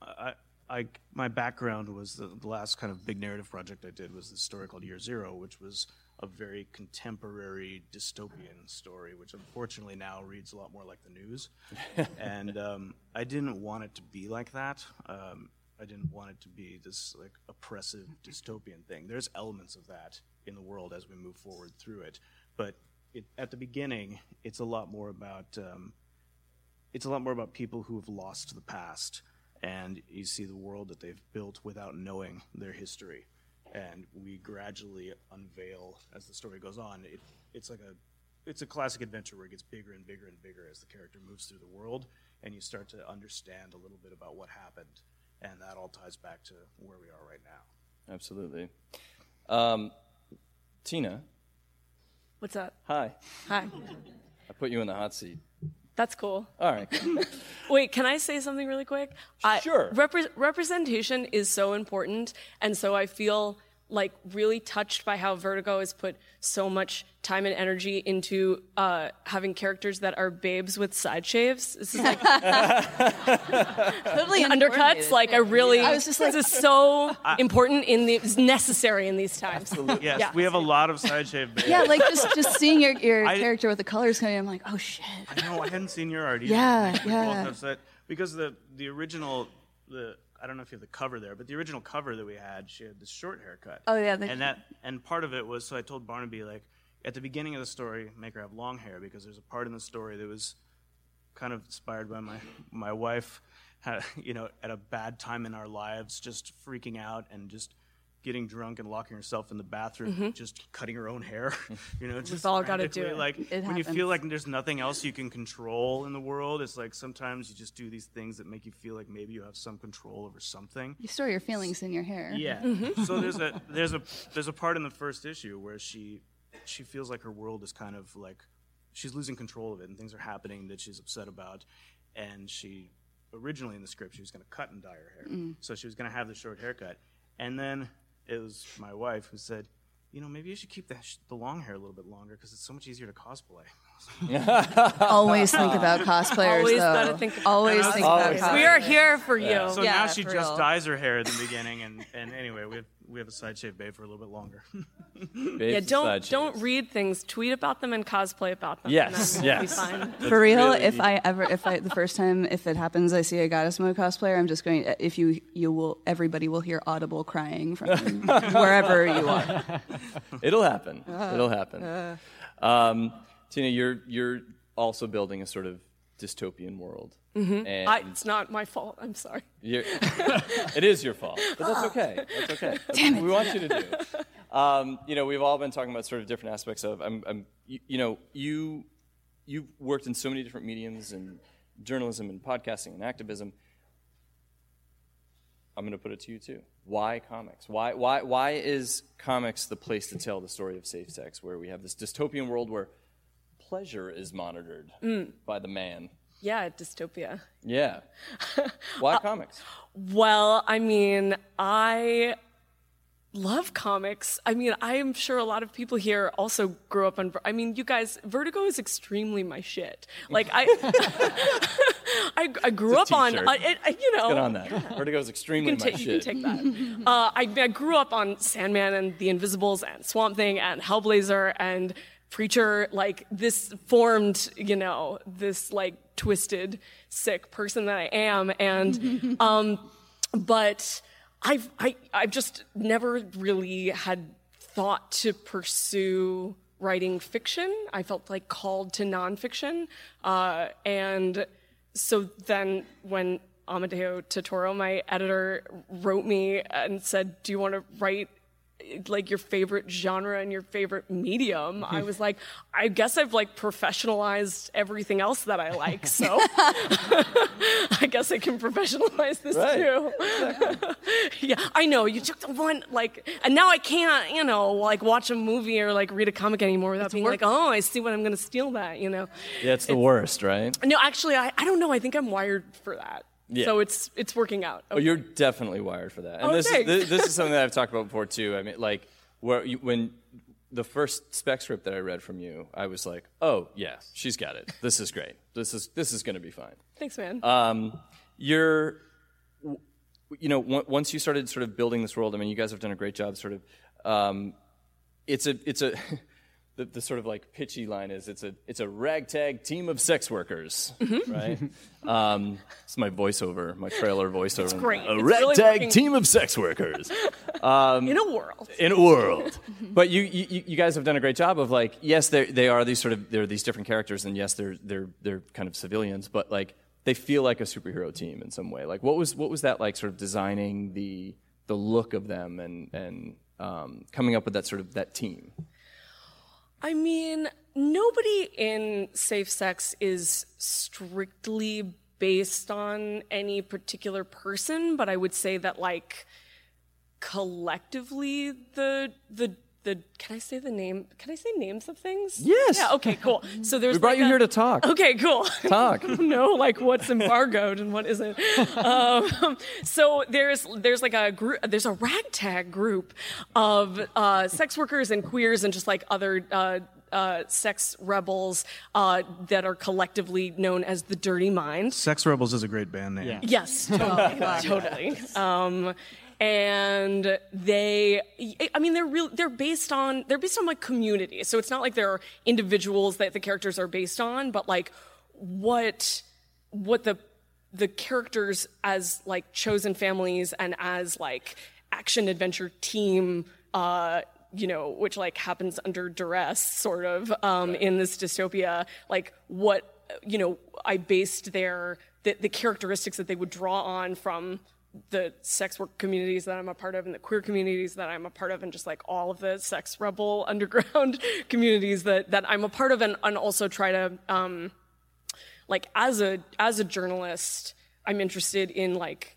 S8: I, I my background was the, the last kind of big narrative project I did was this story called Year Zero, which was a very contemporary dystopian story, which unfortunately now reads a lot more like the news. [laughs] and um, I didn't want it to be like that. Um, I didn't want it to be this like oppressive dystopian thing. There's elements of that in the world as we move forward through it, but it, at the beginning, it's a lot more about. Um, it's a lot more about people who have lost the past and you see the world that they've built without knowing their history and we gradually unveil as the story goes on it, it's like a it's a classic adventure where it gets bigger and bigger and bigger as the character moves through the world and you start to understand a little bit about what happened and that all ties back to where we are right now
S4: Absolutely. Um, Tina,
S7: What's up?
S4: hi.
S7: Hi.
S4: I put you in the hot seat.
S7: That's cool.
S4: All right. [laughs]
S7: Wait, can I say something really quick? I-
S4: Sure.
S7: repre- representation is so important, and so I feel like really touched by how Vertigo has put so much time and energy into uh, having characters that are babes with side shaves. This is like [laughs]
S9: Totally [laughs]
S7: undercuts. Like I really,
S9: I was just like-
S7: this is [laughs] so important in the, it's necessary in these times. Absolutely.
S8: yes
S7: Yeah.
S8: we have a lot of side shave babes.
S9: Yeah, like just just seeing your, your
S8: I-
S9: character with the colors coming, I'm like, oh shit.
S8: I know. I hadn't seen your art either.
S9: Yeah,
S8: Like, both
S9: yeah.
S8: upset because the the original the I don't know if you have the cover there, but the original cover that we had, she had this short haircut.
S9: Oh, yeah,
S8: and that and part of it was so I told Barnaby like at the beginning of the story, make her have long hair because there's a part in the story that was kind of inspired by my my wife, had, [laughs] you know, at a bad time in our lives, just freaking out and just getting drunk and locking herself in the bathroom, mm-hmm. just cutting her own hair. [laughs] you know, just
S7: all gotta do it.
S8: Like
S9: It
S8: when you feel like there's nothing else you can control in the world, it's like sometimes you just do these things that make you feel like maybe you have some control over something.
S9: You store your feelings in your hair.
S8: Yeah. [laughs] Mm-hmm. So there's a there's a there's a part in the first issue where she she feels like her world is kind of like she's losing control of it and things are happening that she's upset about and she originally in the script she was going to cut and dye her hair. Mm. So she was going to have the short haircut. And then it was my wife who said, you know, maybe you should keep the, sh- the long hair a little bit longer because it's so much easier to cosplay. [laughs]
S9: Always think about cosplayers.
S7: Always
S9: though.
S7: gotta think-
S9: Always think about
S4: Always.
S9: cosplayers.
S7: We are here for you.
S8: So
S9: Yeah,
S8: now she
S9: for
S8: just
S9: real.
S8: dyes her hair at the beginning, and, and anyway, we have, we have a side shave babe for a little bit longer. [laughs]
S7: Yeah, don't don't read things. Tweet about them and cosplay about them.
S4: Yes,
S7: and then we'll
S4: yes.
S7: Fine.
S9: For real,
S4: really-
S9: if I ever, if I, the first time, if it happens, I see a goddess mode cosplayer, I'm just going. If you, you will, everybody will hear audible crying from [laughs] wherever you are.
S4: It'll happen. It'll happen. Um, Tina, you're you're also building a sort of dystopian world, and
S7: I, it's not my fault. I'm sorry. [laughs] [laughs]
S4: it is your fault, but that's okay. That's okay. [laughs] That's what we want you to do. Um, you know, we've all been talking about sort of different aspects of. I'm, I'm you, you know, you you've worked in so many different mediums and journalism and podcasting and activism. I'm going to put it to you too. Why comics? Why, why, why is comics the place to tell the story of safe sex, where we have this dystopian world where pleasure is monitored by the man?
S7: Yeah, dystopia.
S4: Yeah. Why [laughs] comics?
S7: Well, I mean, I love comics. I mean, I'm sure a lot of people here also grew up on. I mean, you guys, Vertigo is extremely my shit. Like I, [laughs] I, I grew up on.
S4: t-shirt.
S7: It, I- you know,
S4: Get on that. Vertigo's extremely
S7: You can,
S4: my
S7: take, you can take that. uh, I, I grew up on Sandman and The Invisibles and Swamp Thing and Hellblazer and Preacher. Like this formed, you know, this like twisted, sick person that I am. And, [laughs] um, but I've I I've just never really had thought to pursue writing fiction. I felt like called to nonfiction, uh, and so then when Amedeo Turturro, my editor, wrote me and said, "Do you want to write?" Like your favorite genre and your favorite medium [laughs] i was like i guess i've like professionalized everything else that i like so [laughs] [laughs] i guess i can professionalize this
S4: Right.
S7: too yeah, I know. You took the one like, and now I can't, you know, like watch a movie or like read a comic anymore without being like, oh, I see what I'm to steal that, you know.
S4: Yeah, it's the worst, right?
S7: No, actually, I, I don't know. I think I'm wired for that.
S4: Yeah.
S7: So it's it's working out.
S4: Oh, you're definitely wired for that. And
S7: Oh,
S4: this, is,
S7: thanks.
S4: this, this is something that I've talked about [laughs] before too. I mean, like where you, when the first spec script that I read from you, I was like, oh yeah, she's got it. This is great. This is this is going to be fine.
S7: Thanks, man.
S4: Um, you're, you know, on- once you started sort of building this world, I mean, you guys have done a great job. Sort of, um, it's a, it's a, [laughs] the, the sort of like pitchy line is, it's a, it's a ragtag team of sex workers,
S7: Mm-hmm.
S4: right? [laughs] Um, it's my voiceover, my trailer voiceover. It's
S7: great.
S4: A
S7: It's really
S4: ragtag
S7: working.
S4: team of sex workers [laughs]
S7: in a world.
S4: in a world. but you, you, you guys have done a great job of like, yes, they they are these sort of they're these different characters, and yes, they're they're they're kind of civilians, but like they feel like a superhero team in some way. Like, what was what was that like, sort of designing the the look of them and and um, coming up with that sort of that team?
S7: I mean, nobody in safe sex is strictly based on any particular person, but I would say that like collectively the the the can I say the name? Can I say names of things?
S4: Yes.
S7: Yeah. Okay. Cool. So there's
S4: We brought
S7: like
S4: you
S7: a-
S4: here to talk.
S7: Okay. Cool. [laughs]
S4: Talk.
S7: no, like what's embargoed and what isn't. Um, [laughs] so there's there's like a group there's a ragtag group of uh, sex workers and queers and just like other. Uh, uh, sex rebels uh, that are collectively known as the Dirty Mind.
S8: Sex Rebels is a great band name.
S7: Yes, totally, [laughs] totally. Um, and they, I mean, they're real. They're based on they're based on like community. So it's not like they're individuals that the characters are based on, but like what what the the characters as like chosen families and as like action adventure team. Uh, you know, which like happens under duress, sort of, um, in this dystopia. Like what you know, I based their the, the characteristics that they would draw on from the sex work communities that I'm a part of and the queer communities that I'm a part of and just like all of the sex rebel [laughs] underground communities that, that I'm a part of and, and also try to um, like as a as a journalist I'm interested in like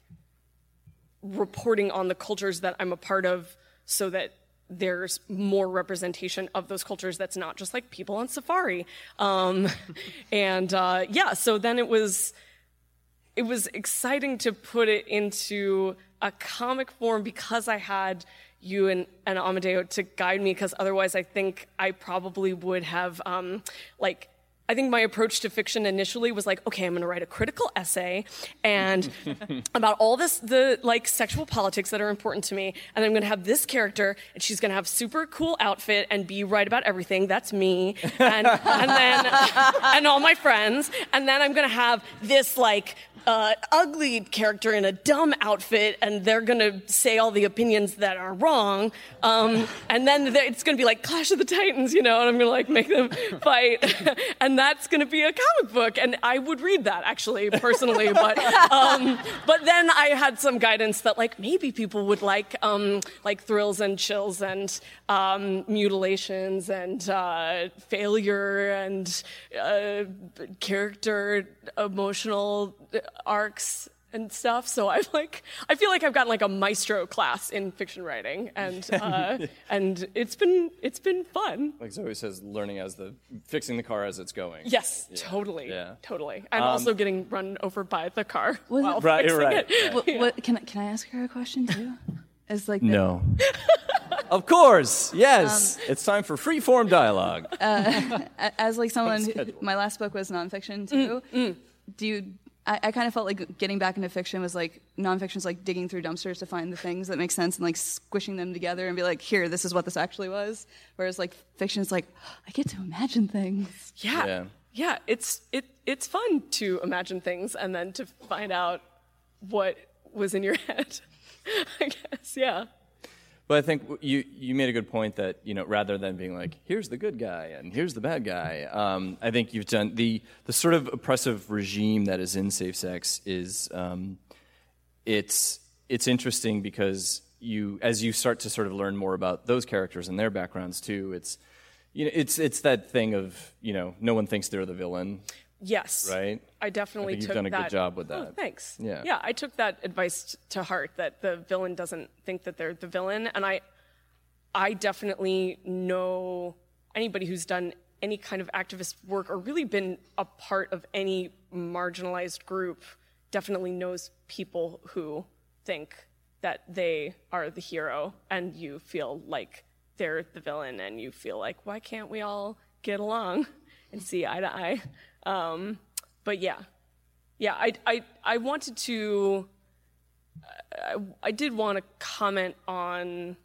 S7: reporting on the cultures that I'm a part of so that there's more representation of those cultures that's not just like people on safari. Um, [laughs] and uh, yeah so then it was it was exciting to put it into a comic form because I had, you and, and Amedeo to guide me because otherwise I think I probably would have um, like I think my approach to fiction initially was like, okay, I'm going to write a critical essay and [laughs] about all this, the like sexual politics that are important to me. And I'm going to have this character and she's going to have super cool outfit and be right about everything. That's me. And, and then, [laughs] and all my friends. And then I'm going to have this like, uh, ugly character in a dumb outfit, and they're gonna say all the opinions that are wrong. Um, and then it's gonna be like Clash of the Titans, you know, and I'm gonna like make them fight, [laughs] and that's gonna be a comic book. And I would read that actually personally, but um, [laughs] but then I had some guidance that like maybe people would like um, like thrills and chills and um, mutilations and uh, failure and uh, character emotional arcs and stuff. So I [laughs] like I feel like I've gotten like a maestro class in fiction writing, and uh, [laughs] and it's been it's been fun.
S4: Like Zoe says, learning as the fixing the car as it's going.
S7: Yes, totally,
S4: Yeah.
S7: totally. And um, also getting run over by the car
S9: Was it-
S7: while
S4: Right,
S7: fixing
S4: right,
S7: it.
S9: What, what, can, I- can I ask her a question too? [laughs] As like the-
S4: No. of course, yes. Um, it's time for free form dialogue.
S9: Uh, a- as like someone who, my last book was nonfiction too mm, mm. do you I, I kind of felt like getting back into fiction was like nonfiction is like digging through dumpsters to find the things that make sense and like squishing them together and be like here this is what this actually was whereas like fiction is like i get to imagine things
S7: Yeah.
S4: Yeah.
S7: yeah. it's it it's fun to imagine things and then to find out what was in your [laughs] head. I guess, yeah.
S4: But I think you you made a good point that you know rather than being like here's the good guy and here's the bad guy, um, I think you've done the the sort of oppressive regime that is in safe sex is um, it's it's interesting because you as you start to sort of learn more about those characters and their backgrounds too. It's you know it's it's that thing of you know no one thinks they're the villain,
S7: Yes.
S4: right?
S7: I definitely
S4: I think you've
S7: took
S4: done a good
S7: that-
S4: job with
S7: Oh,
S4: that.
S7: thanks.
S4: Yeah.
S7: Yeah, I took that advice to heart that the villain doesn't think that they're the villain, and I, I definitely know anybody who's done any kind of activist work or really been a part of any marginalized group definitely knows people who think that they are the hero and you feel like they're the villain and you feel like why can't we all get along and see eye to eye um, but yeah yeah I, I, I wanted to I, I did want to comment on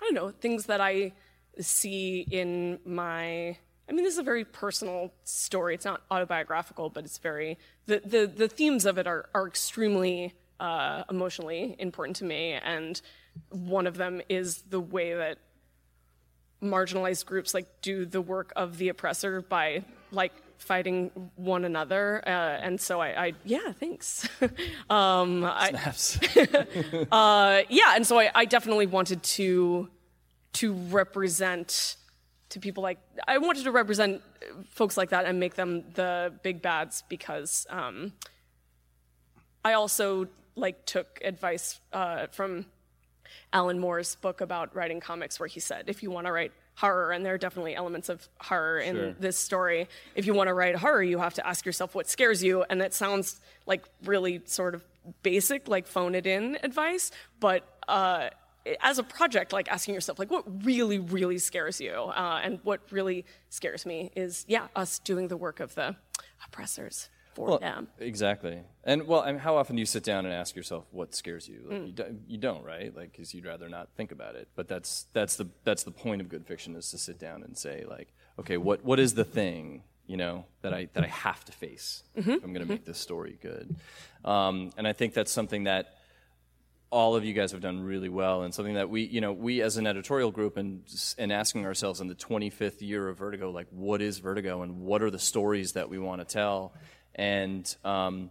S7: I don't know, things that I see in my I mean, this is a very personal story. It's not autobiographical, but it's very the the, the themes of it are are extremely uh, emotionally important to me, and one of them is the way that marginalized groups like do the work of the oppressor by like fighting one another. Uh, and so I, I yeah, thanks. [laughs] um, I, [laughs] uh, yeah, and so I, I definitely wanted to to represent to people like I wanted to represent folks like that and make them the big bads because um, I also like took advice uh, from Alan Moore's book about writing comics, where he said if you want to write horror, and there are definitely elements of horror in
S4: Sure.
S7: this story, if you want to write horror, you have to ask yourself what scares you, and that sounds like really sort of basic, like phone it in advice, but. Uh, as a project, like asking yourself, like, what really, really scares you? Uh, and what really scares me is, yeah, us doing the work of the oppressors for
S4: Well,
S7: them.
S4: Exactly. And well, I mean, how often do you sit down and ask yourself what scares you?
S7: Mm.
S4: You, don't, you don't, right? Like, because you'd rather not think about it. But that's that's the that's the point of good fiction is to sit down and say, like, okay, what what is the thing you know that I that I have to face
S7: Mm-hmm.
S4: if I'm going to make this story good? Um, and I think that's something that all of you guys have done really well and something that we you know we as an editorial group and and asking ourselves in the 25th year of vertigo like what is vertigo and what are the stories that we want to tell and um,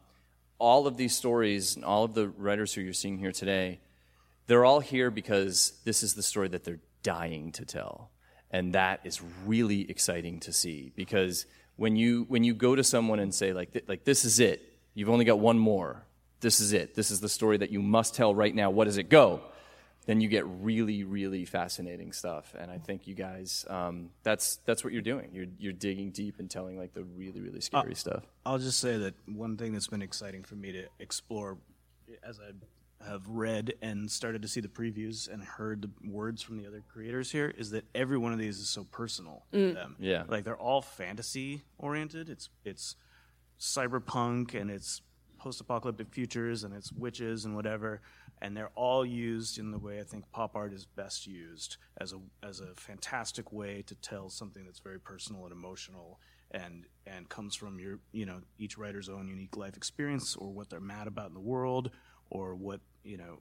S4: all of these stories and all of the writers who you're seeing here today they're all here because this is the story that they're dying to tell. And that is really exciting to see because when you when you go to someone and say like like this is it. You've only got one more. This is it. This is the story that you must tell right now. What does it go then you get really really fascinating stuff and i think you guys um, that's that's what you're doing you're you're digging deep and telling like the really really scary stuff
S8: I'll just say that one thing that's been exciting for me to explore as I have read and started to see the previews and heard the words from the other creators here is that every one of these is so personal to them.
S4: Yeah.
S8: Like they're all fantasy oriented. It's it's cyberpunk and it's post-apocalyptic futures and it's witches and whatever and they're all used in the way I think pop art is best used as a as a fantastic way to tell something that's very personal and emotional and and comes from your you know each writer's own unique life experience or what they're mad about in the world or what you know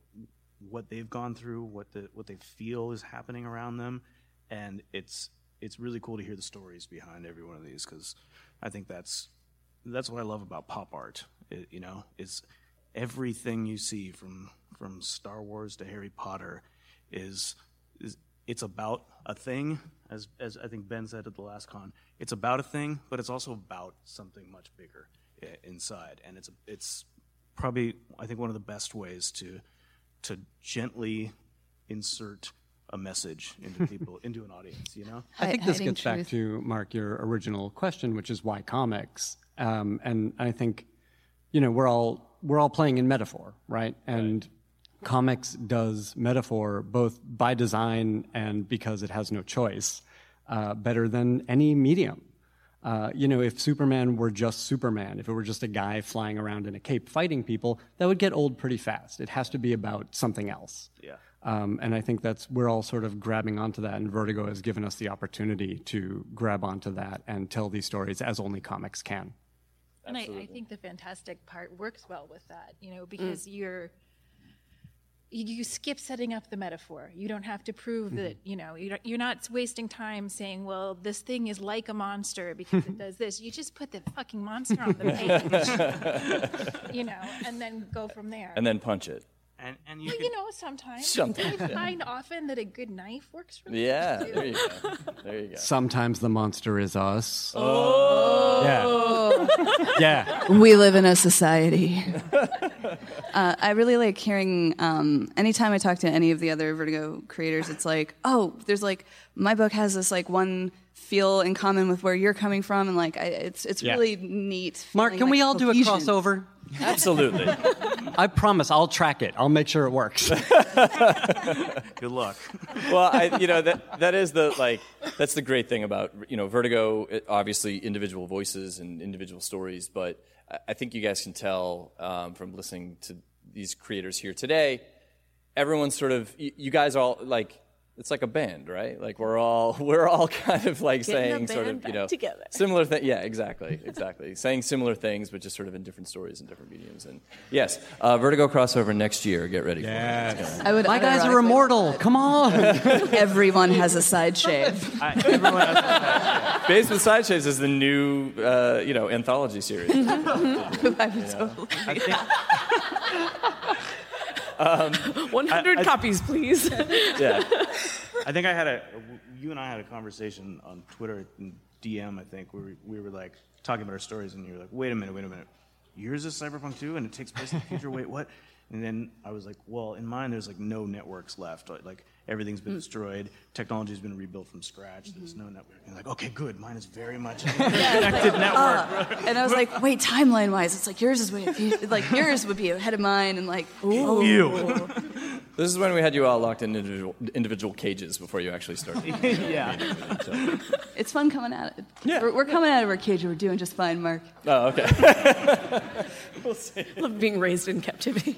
S8: what they've gone through what the what they feel is happening around them and it's it's really cool to hear the stories behind every one of these because I think that's that's what I love about pop art. It, you know, is everything you see from from Star Wars to Harry Potter is is it's about a thing, as as I think Ben said at the last con. It's about a thing, but it's also about something much bigger inside, and it's it's probably I think one of the best ways to to gently insert a message into [laughs] people into an audience. You know.
S2: I think this gets back to Mark your original question, which is why comics. Um, and I think, you know, we're all we're all playing in metaphor, right? And comics does metaphor both by design and because it has no choice uh, better than any medium. Uh, you know, if Superman were just Superman, if it were just a guy flying around in a cape fighting people, that would get old pretty fast. It has to be about something else.
S8: Yeah.
S2: Um, and I think that's we're all sort of grabbing onto that, and Vertigo has given us the opportunity to grab onto that and tell these stories as only comics can.
S6: And I, I think the fantastic part works well with that, you
S2: Mm.
S6: know, because you're you, skip setting up the metaphor. You don't have to prove
S2: Mm-hmm.
S6: that, you know, you're not wasting time saying, well, this thing is like a monster because it does this. You just put the fucking monster on the [laughs] page, you know, and then go from there.
S4: And then punch it.
S8: And and you
S6: But,
S8: could,
S6: you know, sometimes
S4: Sometimes,
S6: I find often that a good knife works really
S4: Yeah,
S6: too.
S4: there you go. [laughs] There you go.
S2: Sometimes the monster is us. Oh, yeah, yeah. [laughs]
S9: we live in a society. [laughs] uh, I really like hearing. Um, anytime I talk to any of the other Vertigo creators, it's like, oh, there's like my book has this like one feel in common with where you're coming from, and like I, it's it's
S2: Yeah.
S9: really neat.
S2: Mark,
S9: feeling
S2: can we
S9: like
S2: all do a crossover? [laughs]
S4: Absolutely.
S2: I promise I'll track it. I'll make sure it works. [laughs]
S8: good luck.
S4: well, I, you know that that is the like that's the great thing about you know Vertigo. It, obviously, individual voices and individual stories, but I- I think you guys can tell um, from listening to these creators here today. Everyone's sort of you, you guys are all like it's like a band, right? Like we're all [laughs] we're all kind of like
S7: Getting a
S4: saying sort of you know
S7: together.
S4: similar thing. Yeah, exactly, exactly. [laughs] saying similar things, but just sort of in different stories and different mediums. And yes, uh, Vertigo crossover next year. Get ready for it. Gonna-
S9: I would.
S2: My guys are immortal. Come on. [laughs]
S9: Everyone has a side shave.
S8: I, everyone has
S4: Based with Side Shaves is the new, uh, you know, anthology series.
S9: I would totally.
S8: I think Um, [laughs]
S7: 100 copies, please. [laughs]
S4: yeah. [laughs]
S8: I think I had a you and I had a conversation on Twitter and DM. I think where we, we were like talking about our stories, and you were like, "Wait a minute, wait a minute, yours is Cyberpunk 2, and it takes place in the future. Wait, what?" And then I was like, "Well, in mine, there's like no networks left. Like everything's been hmm. destroyed. Technology's been rebuilt from scratch. There's mm-hmm. no network." And like, "Okay, good. Mine is very much [laughs] a connected uh, network."
S9: And I was like, wait, timeline wise, it's like yours is way [laughs] like yours would be ahead of mine, and like, ooh. Oh.
S8: You. [laughs]
S4: This is when we had you all locked in individual, individual cages before you actually started.
S8: yeah.
S4: So-
S9: It's fun coming at it.
S4: Yeah.
S9: We're, we're coming out of our cage and we're doing just fine, Mark.
S4: oh, okay.
S7: Love being raised in captivity.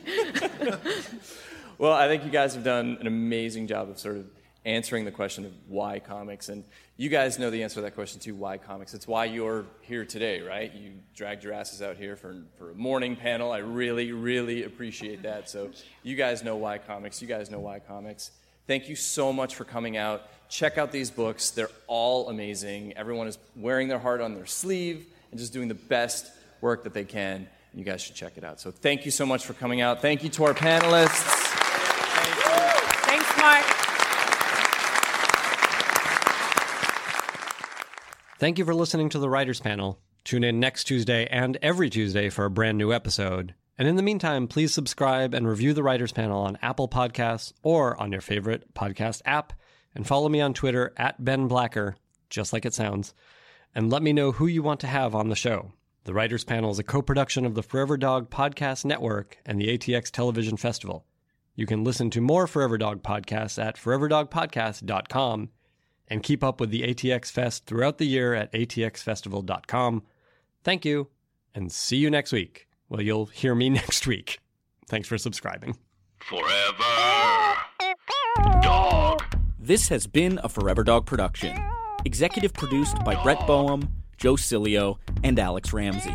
S4: Well, I think you guys have done an amazing job of sort of answering the question of why comics. And you guys know the answer to that question too why comics? It's why you're here today, right? You dragged your asses out here for, for a morning panel. I really, really appreciate that. So you guys know why comics. You guys know why comics. Thank you so much for coming out. Check out these books. They're all amazing. Everyone is wearing their heart on their sleeve and just doing the best work that they can. You guys should check it out. So thank you so much for coming out. Thank you to our panelists.
S2: Thank you for listening to the Writers Panel. Tune in next Tuesday and every Tuesday for a brand new episode. And in the meantime, please subscribe and review the Writers Panel on Apple Podcasts or on your favorite podcast app. And follow me on Twitter at Ben Blacker, just like it sounds. And let me know who you want to have on the show. The Writers Panel is a co production of the Forever Dog Podcast Network and the ATX Television Festival. You can listen to more Forever Dog podcasts at foreverdogpodcast.com and keep up with the ATX Fest throughout the year at atxfestival.com. Thank you, and see you next week. Well, you'll hear me [laughs] next week. Thanks for subscribing.
S1: Forever. Dog.
S10: This has been a Forever Dog production. Executive produced by Brett Boehm, Joe Cilio, and Alex Ramsey.